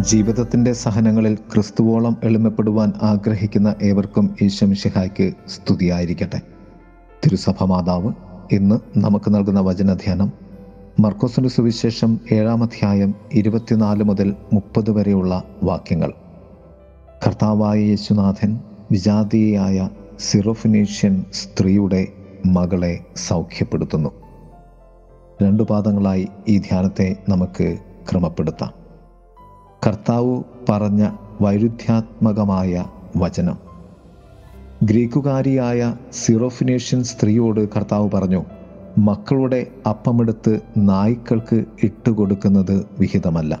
ജീവിതത്തിന്റെ സഹനങ്ങളിൽ ക്രിസ്തുവോളം എളിമപ്പെടുവാൻ ആഗ്രഹിക്കുന്ന ഏവർക്കും ഈശ്വമിഷിഹായ്ക്ക് സ്തുതിയായിരിക്കട്ടെ. തിരുസഭ മാതാവ് ഇന്ന് നമുക്ക് നൽകുന്ന വചനധ്യാനം മർക്കോസിന്റെ സുവിശേഷം ഏഴാം അധ്യായം ഇരുപത്തിനാല് മുതൽ മുപ്പത് വരെയുള്ള വാക്യങ്ങൾ. കർത്താവായ യേശുനാഥൻ വിജാതീയായ സിറോഫിനീഷ്യൻ സ്ത്രീയുടെ മകളെ സൗഖ്യപ്പെടുത്തുന്നു. രണ്ടു പാദങ്ങളായി ഈ ധ്യാനത്തെ നമുക്ക് ക്രമപ്പെടുത്താം. കർത്താവ് പറഞ്ഞ വൈരുദ്ധ്യാത്മകമായ വചനം. ഗ്രീക്കുകാരിയായ സിറോഫിനേഷ്യൻ സ്ത്രീയോട് കർത്താവ് പറഞ്ഞു മക്കളുടെ അപ്പമെടുത്ത് നായ്ക്കൾക്ക് ഇട്ടുകൊടുക്കുന്നത് വിഹിതമല്ല.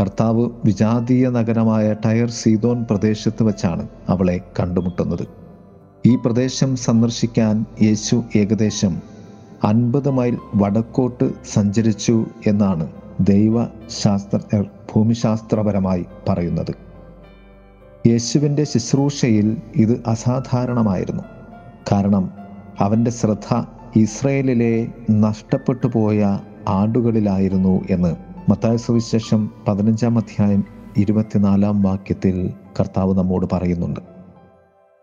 കർത്താവ് വിജാതീയ നഗരമായ ടയർ സീതോൻ പ്രദേശത്ത് വച്ചാണ് അവളെ കണ്ടുമുട്ടുന്നത്. ഈ പ്രദേശം സന്ദർശിക്കാൻ യേശു ഏകദേശം അൻപത് മൈൽ വടക്കോട്ട് സഞ്ചരിച്ചു എന്നാണ് ദൈവശാസ്ത്രജ്ഞർ ഭൂമിശാസ്ത്രപരമായി പറയുന്നത്. യേശുവിന്റെ ശുശ്രൂഷയിൽ ഇത് അസാധാരണമായിരുന്നു. കാരണം അവന്റെ ശ്രദ്ധ ഇസ്രയേലിലെ നഷ്ടപ്പെട്ടു പോയ ആടുകളിലായിരുന്നു എന്ന്. മത്തായ സുവിശേഷം പതിനഞ്ചാം അധ്യായം ഇരുപത്തിനാലാം വാക്യത്തിൽ കർത്താവ് നമ്മോട് പറയുന്നുണ്ട്.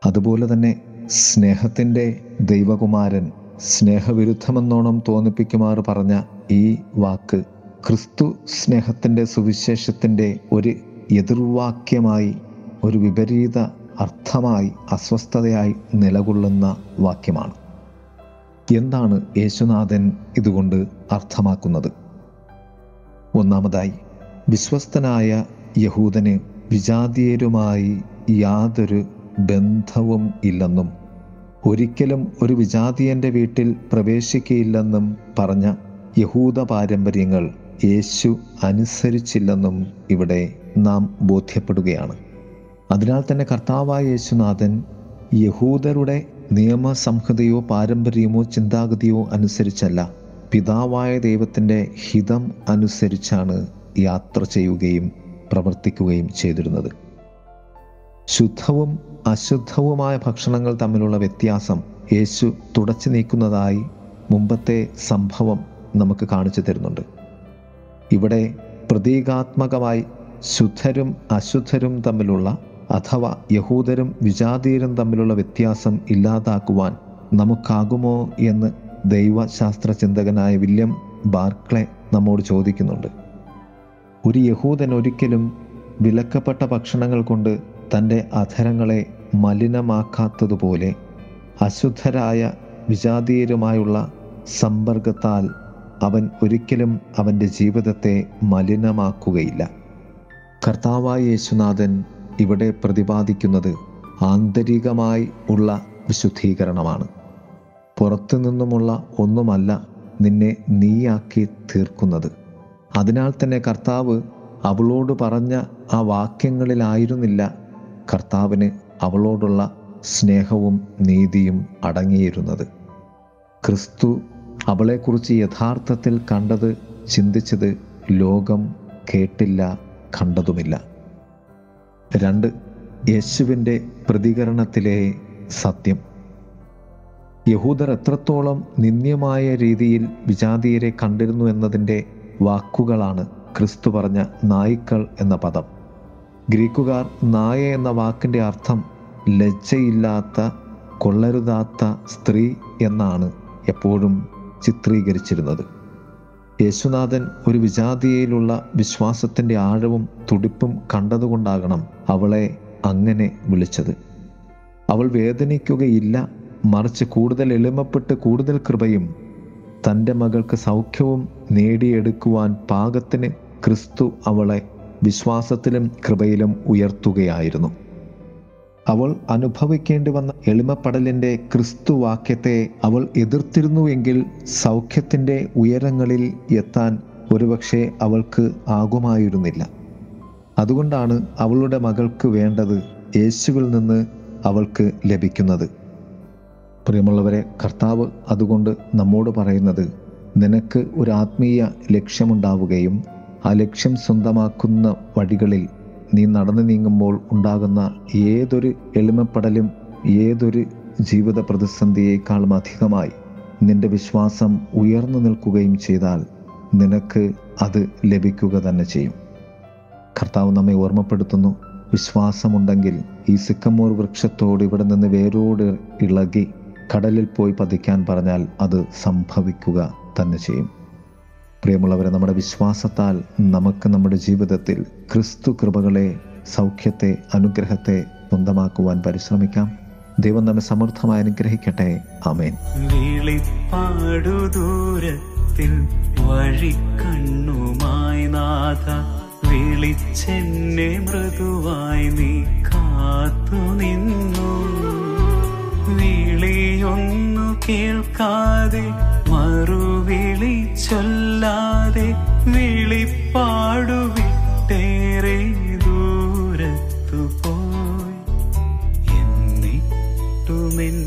അതുപോലെ തന്നെ സ്നേഹത്തിന്റെ ദൈവകുമാരൻ സ്നേഹവിരുദ്ധമെന്നോണം തോന്നിപ്പിക്കുമാർ പറഞ്ഞ ഈ വാക്ക് ക്രിസ്തു സ്നേഹത്തിന്റെ സുവിശേഷത്തിന്റെ ഒരു എതിർവാക്യമായി ഒരു വിപരീത അർത്ഥമായി അസ്വസ്ഥതയായി നിലകൊള്ളുന്ന വാക്യമാണ്. എന്താണ് യേശുനാഥൻ ഇതുകൊണ്ട് അർത്ഥമാക്കുന്നത്? ഒന്നാമതായി വിശ്വസ്തനായ യഹൂദന് വിജാതീയരുമായി യാതൊരു ബന്ധവും ഇല്ലെന്നും ഒരിക്കലും ഒരു വിജാതീയന്റെ വീട്ടിൽ പ്രവേശിക്കയില്ലെന്നും പറഞ്ഞ യഹൂദ പാരമ്പര്യങ്ങൾ യേശു അനുസരിച്ചില്ലെന്നും ഇവിടെ നാം ബോധ്യപ്പെടുകയാണ്. അതിനാൽ തന്നെ കർത്താവായ യേശുനാഥൻ യഹൂദരുടെ നിയമസംഹിതയോ പാരമ്പര്യമോ ചിന്താഗതിയോ അനുസരിച്ചല്ല. പിതാവായ ദൈവത്തിന്റെ ഹിതം അനുസരിച്ചാണ് യാത്ര ചെയ്യുകയും പ്രവർത്തിക്കുകയും ചെയ്തിരുന്നത്. ശുദ്ധവും അശുദ്ധവുമായ ഭക്ഷണങ്ങൾ തമ്മിലുള്ള വ്യത്യാസം യേശു തുടച്ചു നീക്കുന്നതായി മുമ്പത്തെ സംഭവം നമുക്ക് കാണിച്ചു തരുന്നുണ്ട്. ഇവിടെ പ്രതീകാത്മകമായി ശുദ്ധരും അശുദ്ധരും തമ്മിലുള്ള അഥവാ യഹൂദരും വിജാതീയരും തമ്മിലുള്ള വ്യത്യാസം ഇല്ലാതാക്കുവാൻ നമുക്കാകുമോ എന്ന് ദൈവശാസ്ത്ര ചിന്തകനായ വില്യം ബാർക്ലെ നമ്മോട് ചോദിക്കുന്നുണ്ട്. ഒരു യഹൂദൻ ഒരിക്കലും വിലക്കപ്പെട്ട ഭക്ഷണങ്ങൾ കൊണ്ട് തന്റെ അധരങ്ങളെ മലിനമാക്കാത്തതുപോലെ അശുദ്ധരായ വിജാതീയരുമായുള്ള സമ്പർക്കത്താൽ അവൻ ഒരിക്കലും അവന്റെ ജീവിതത്തെ മലിനമാക്കുകയില്ല. കർത്താവായ യേശുനാഥൻ ഇവിടെ പ്രതിപാദിക്കുന്നത് ആന്തരികമായി ഉള്ള വിശുദ്ധീകരണമാണ്. പുറത്തു നിന്നുമുള്ള ഒന്നുമല്ല നിന്നെ നീയാക്കി തീർക്കുന്നത്. അതിനാൽ തന്നെ കർത്താവ് അവളോട് പറഞ്ഞ ആ വാക്യങ്ങളിലായിരുന്നില്ല. കർത്താവിന് അവളോടുള്ള സ്നേഹവും നീതിയും അടങ്ങിയിരുന്നത്. ക്രിസ്തു അവളെക്കുറിച്ച് യഥാർത്ഥത്തിൽ കണ്ടത് ചിന്തിച്ചത് ലോകം കേട്ടില്ല കണ്ടതുമില്ല. രണ്ട് യേശുവിന്റെ പ്രതികരണത്തിലെ സത്യം. യഹൂദർ എത്രത്തോളം നിന്ദ്യമായ രീതിയിൽ വിജാതീയരെ കണ്ടിരുന്നു എന്നതിന്റെ വാക്കുകളാണ് ക്രിസ്തു പറഞ്ഞ നായ്ക്കൾ എന്ന പദം. ഗ്രീക്കുകാർ നായ എന്ന വാക്കിന്റെ അർത്ഥം ലജ്ജയില്ലാത്ത കൊള്ളരുതാത്ത സ്ത്രീ എന്നാണ് എപ്പോഴും ചിത്രീകരിച്ചിരുന്നത്. യേശുനാഥൻ ഒരു വിജാതിയയിലുള്ള വിശ്വാസത്തിന്റെ ആഴവും തുടിപ്പും കണ്ടതുകൊണ്ടാകണം അവളെ അങ്ങനെ വിളിച്ചത്. അവൾ വേദനിക്കുകയില്ല മറിച്ച് കൂടുതൽ എളിമപ്പെട്ട് കൂടുതൽ കൃപയും തന്റെ മകൾക്ക് സൗഖ്യവും നേടിയെടുക്കുവാൻ പാകത്തിന് ക്രിസ്തു അവളെ വിശ്വാസത്തിലും കൃപയിലും ഉയർത്തുകയായിരുന്നു. അവൾ അനുഭവിക്കേണ്ടി വന്ന എളിമപ്പെടലിന്റെ ക്രിസ്തുവാക്യത്തെ അവൾ എതിർത്തിരുന്നുവെങ്കിൽ സൗഖ്യത്തിന്റെ ഉയരങ്ങളിൽ എത്താൻ ഒരുപക്ഷെ അവൾക്ക് ആകുമായിരുന്നില്ല. അതുകൊണ്ടാണ് അവളുടെ മകൾക്ക് വേണ്ടത് യേശുവിൽ നിന്ന് അവൾക്ക് ലഭിക്കുന്നത്. പ്രിയമുള്ളവരെ കർത്താവ് അതുകൊണ്ട് നമ്മോട് പറയുന്നത് നിനക്ക് ഒരു ആത്മീയ ലക്ഷ്യമുണ്ടാവുകയും ആ ലക്ഷ്യം സ്വന്തമാക്കുന്ന വഴികളിൽ നീ നടന്നു നീങ്ങുമ്പോൾ ഉണ്ടാകുന്ന ഏതൊരു എളിമപ്പെടലും ഏതൊരു ജീവിത പ്രതിസന്ധിയേക്കാളും അധികമായി നിന്റെ വിശ്വാസം ഉയർന്നു നിൽക്കുകയും ചെയ്താൽ നിനക്ക് അത് ലഭിക്കുക തന്നെ ചെയ്യും. കർത്താവ് നമ്മെ ഓർമ്മപ്പെടുത്തുന്നു. വിശ്വാസമുണ്ടെങ്കിൽ ഈ സിക്കമ്മൂർ വൃക്ഷത്തോട് ഇവിടെ നിന്ന് വേരോട് ഇളകി കടലിൽ പോയി പതിക്കാൻ പറഞ്ഞാൽ അത് സംഭവിക്കുക തന്നെ ചെയ്യും. പ്രിയമുള്ളവരെ നമ്മുടെ വിശ്വാസത്താൽ നമുക്ക് നമ്മുടെ ജീവിതത്തിൽ ക്രിസ്തു കൃപകളെ സൗഖ്യത്തെ അനുഗ്രഹത്തെ സ്വന്തമാക്കുവാൻ പരിശ്രമിക്കാം. ദൈവം നമ്മെ സമൃദ്ധമായി അനുഗ്രഹിക്കട്ടെ. ആമേൻ. വിളിപ്പാടു ദൂരത്തിൽ വഴി കണ്ണുമായി നാഥ വിളിച്ചെന്നെ മൃദുവായി നീ കാത്തു നിന്നു. വിളിയൊന്നു കേൾക്കാതെ മറുവിളി ചൊല്ലാതെ വിളിപ്പാടു വിട്ടേറെ ദൂരത്തു പോയി. എന്നിട്ടുമെൻ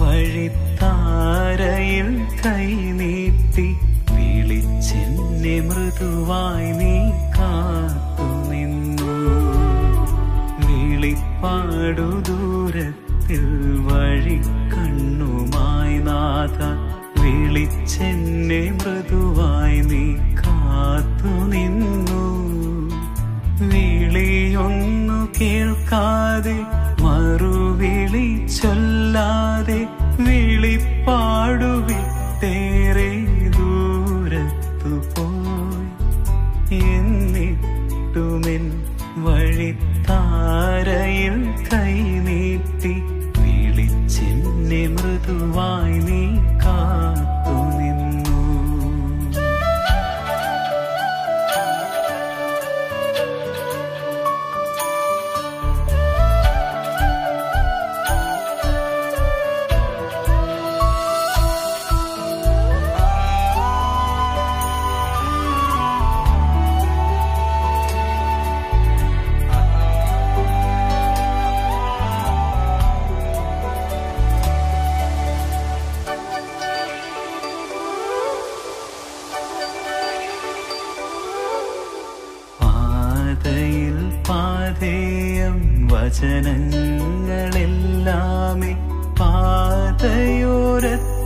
വഴിത്താരയിൽ കൈനീട്ടി വിളിച്ചെന്നെ മൃദുവായി നീ കാത്തു നിന്നു. വിളിപ്പാടു ദൂരത്തിൽ വഴി കണ്ണുമായി നാഥ വിളിച്ചെന്നെ മൃദുവായി നീ കാത്തു നിന്നു. വിളിയൊന്നു കേൾക്കാതെ മറുവിളി ചൊല്ലാതെ വിളിപ്പാടുവിട്ടേറെ ദൂരത്തു പോയി. എന്നിട്ടുമെൻ വഴിത്താരയിൽ കൈനീട്ടി വിളിച്ചെന്നെ മൃദുവായി നീ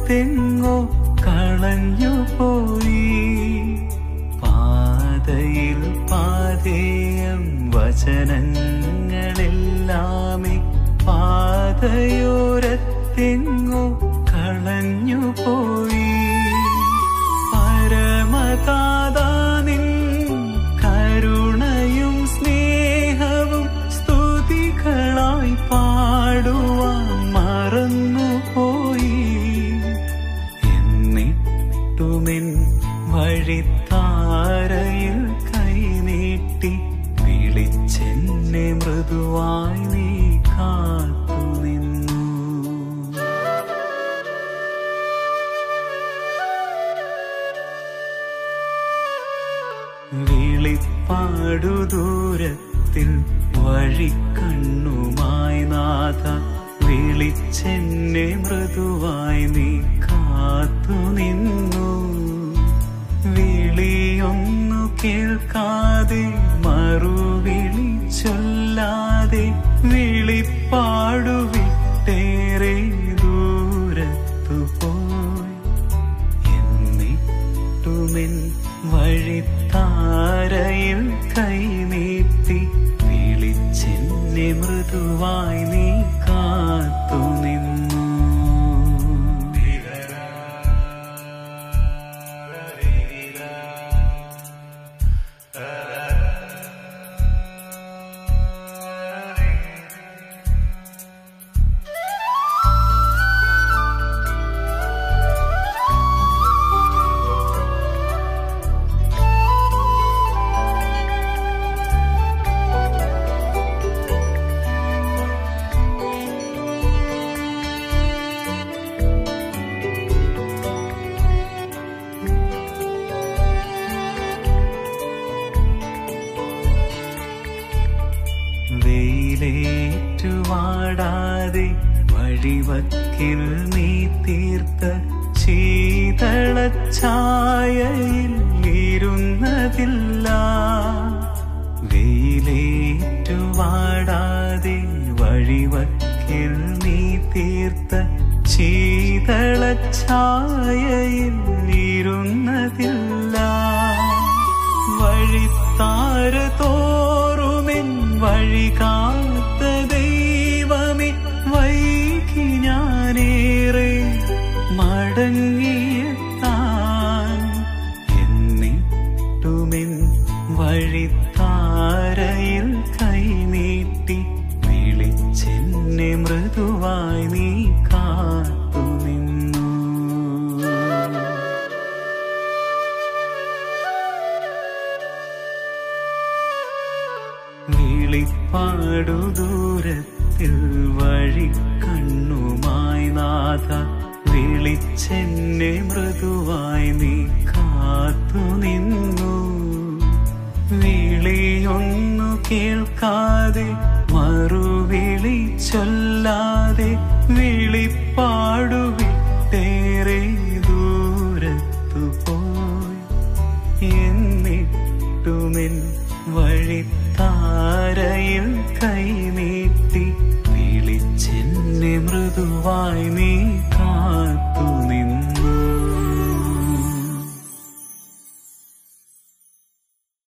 变 മൃദുവായി നീ കാത്തു നിന്നു. വിളിപ്പാടു ദൂരത്തിൽ വഴി കണ്ണുമായി നാഥ വിളിച്ചെന്നെ മൃദുവായി നീ കാത്തു നിന്നു. വിളിയൊന്നു കേൾക്കാതെ മറുവിളി വഴിത്താരയിൽ അടിവക്കിൽ നീ തീർത്ത ശീതളച്ചായയിൽ ഇരുന്നതില്ല. വെയിലേറ്റുവാടാതെ വഴിവക്കിൽ നീ തീർത്ത ശീതളച്ചായയിൽ ഇരുന്നതില്ല. വഴിത്താര തോറുമെൻ വഴി കാത്തതേ കിളിപ്പാടുദൂരത്തിൽ വഴി കണ്ണുമായി നാഥ വിളിച്ചെന്നെ മൃദുവായി നീ കാത്തു നിന്നു. വിളിയൊന്നു കേൾക്കാതെ മറുവിളി ചൊല്ലാതെ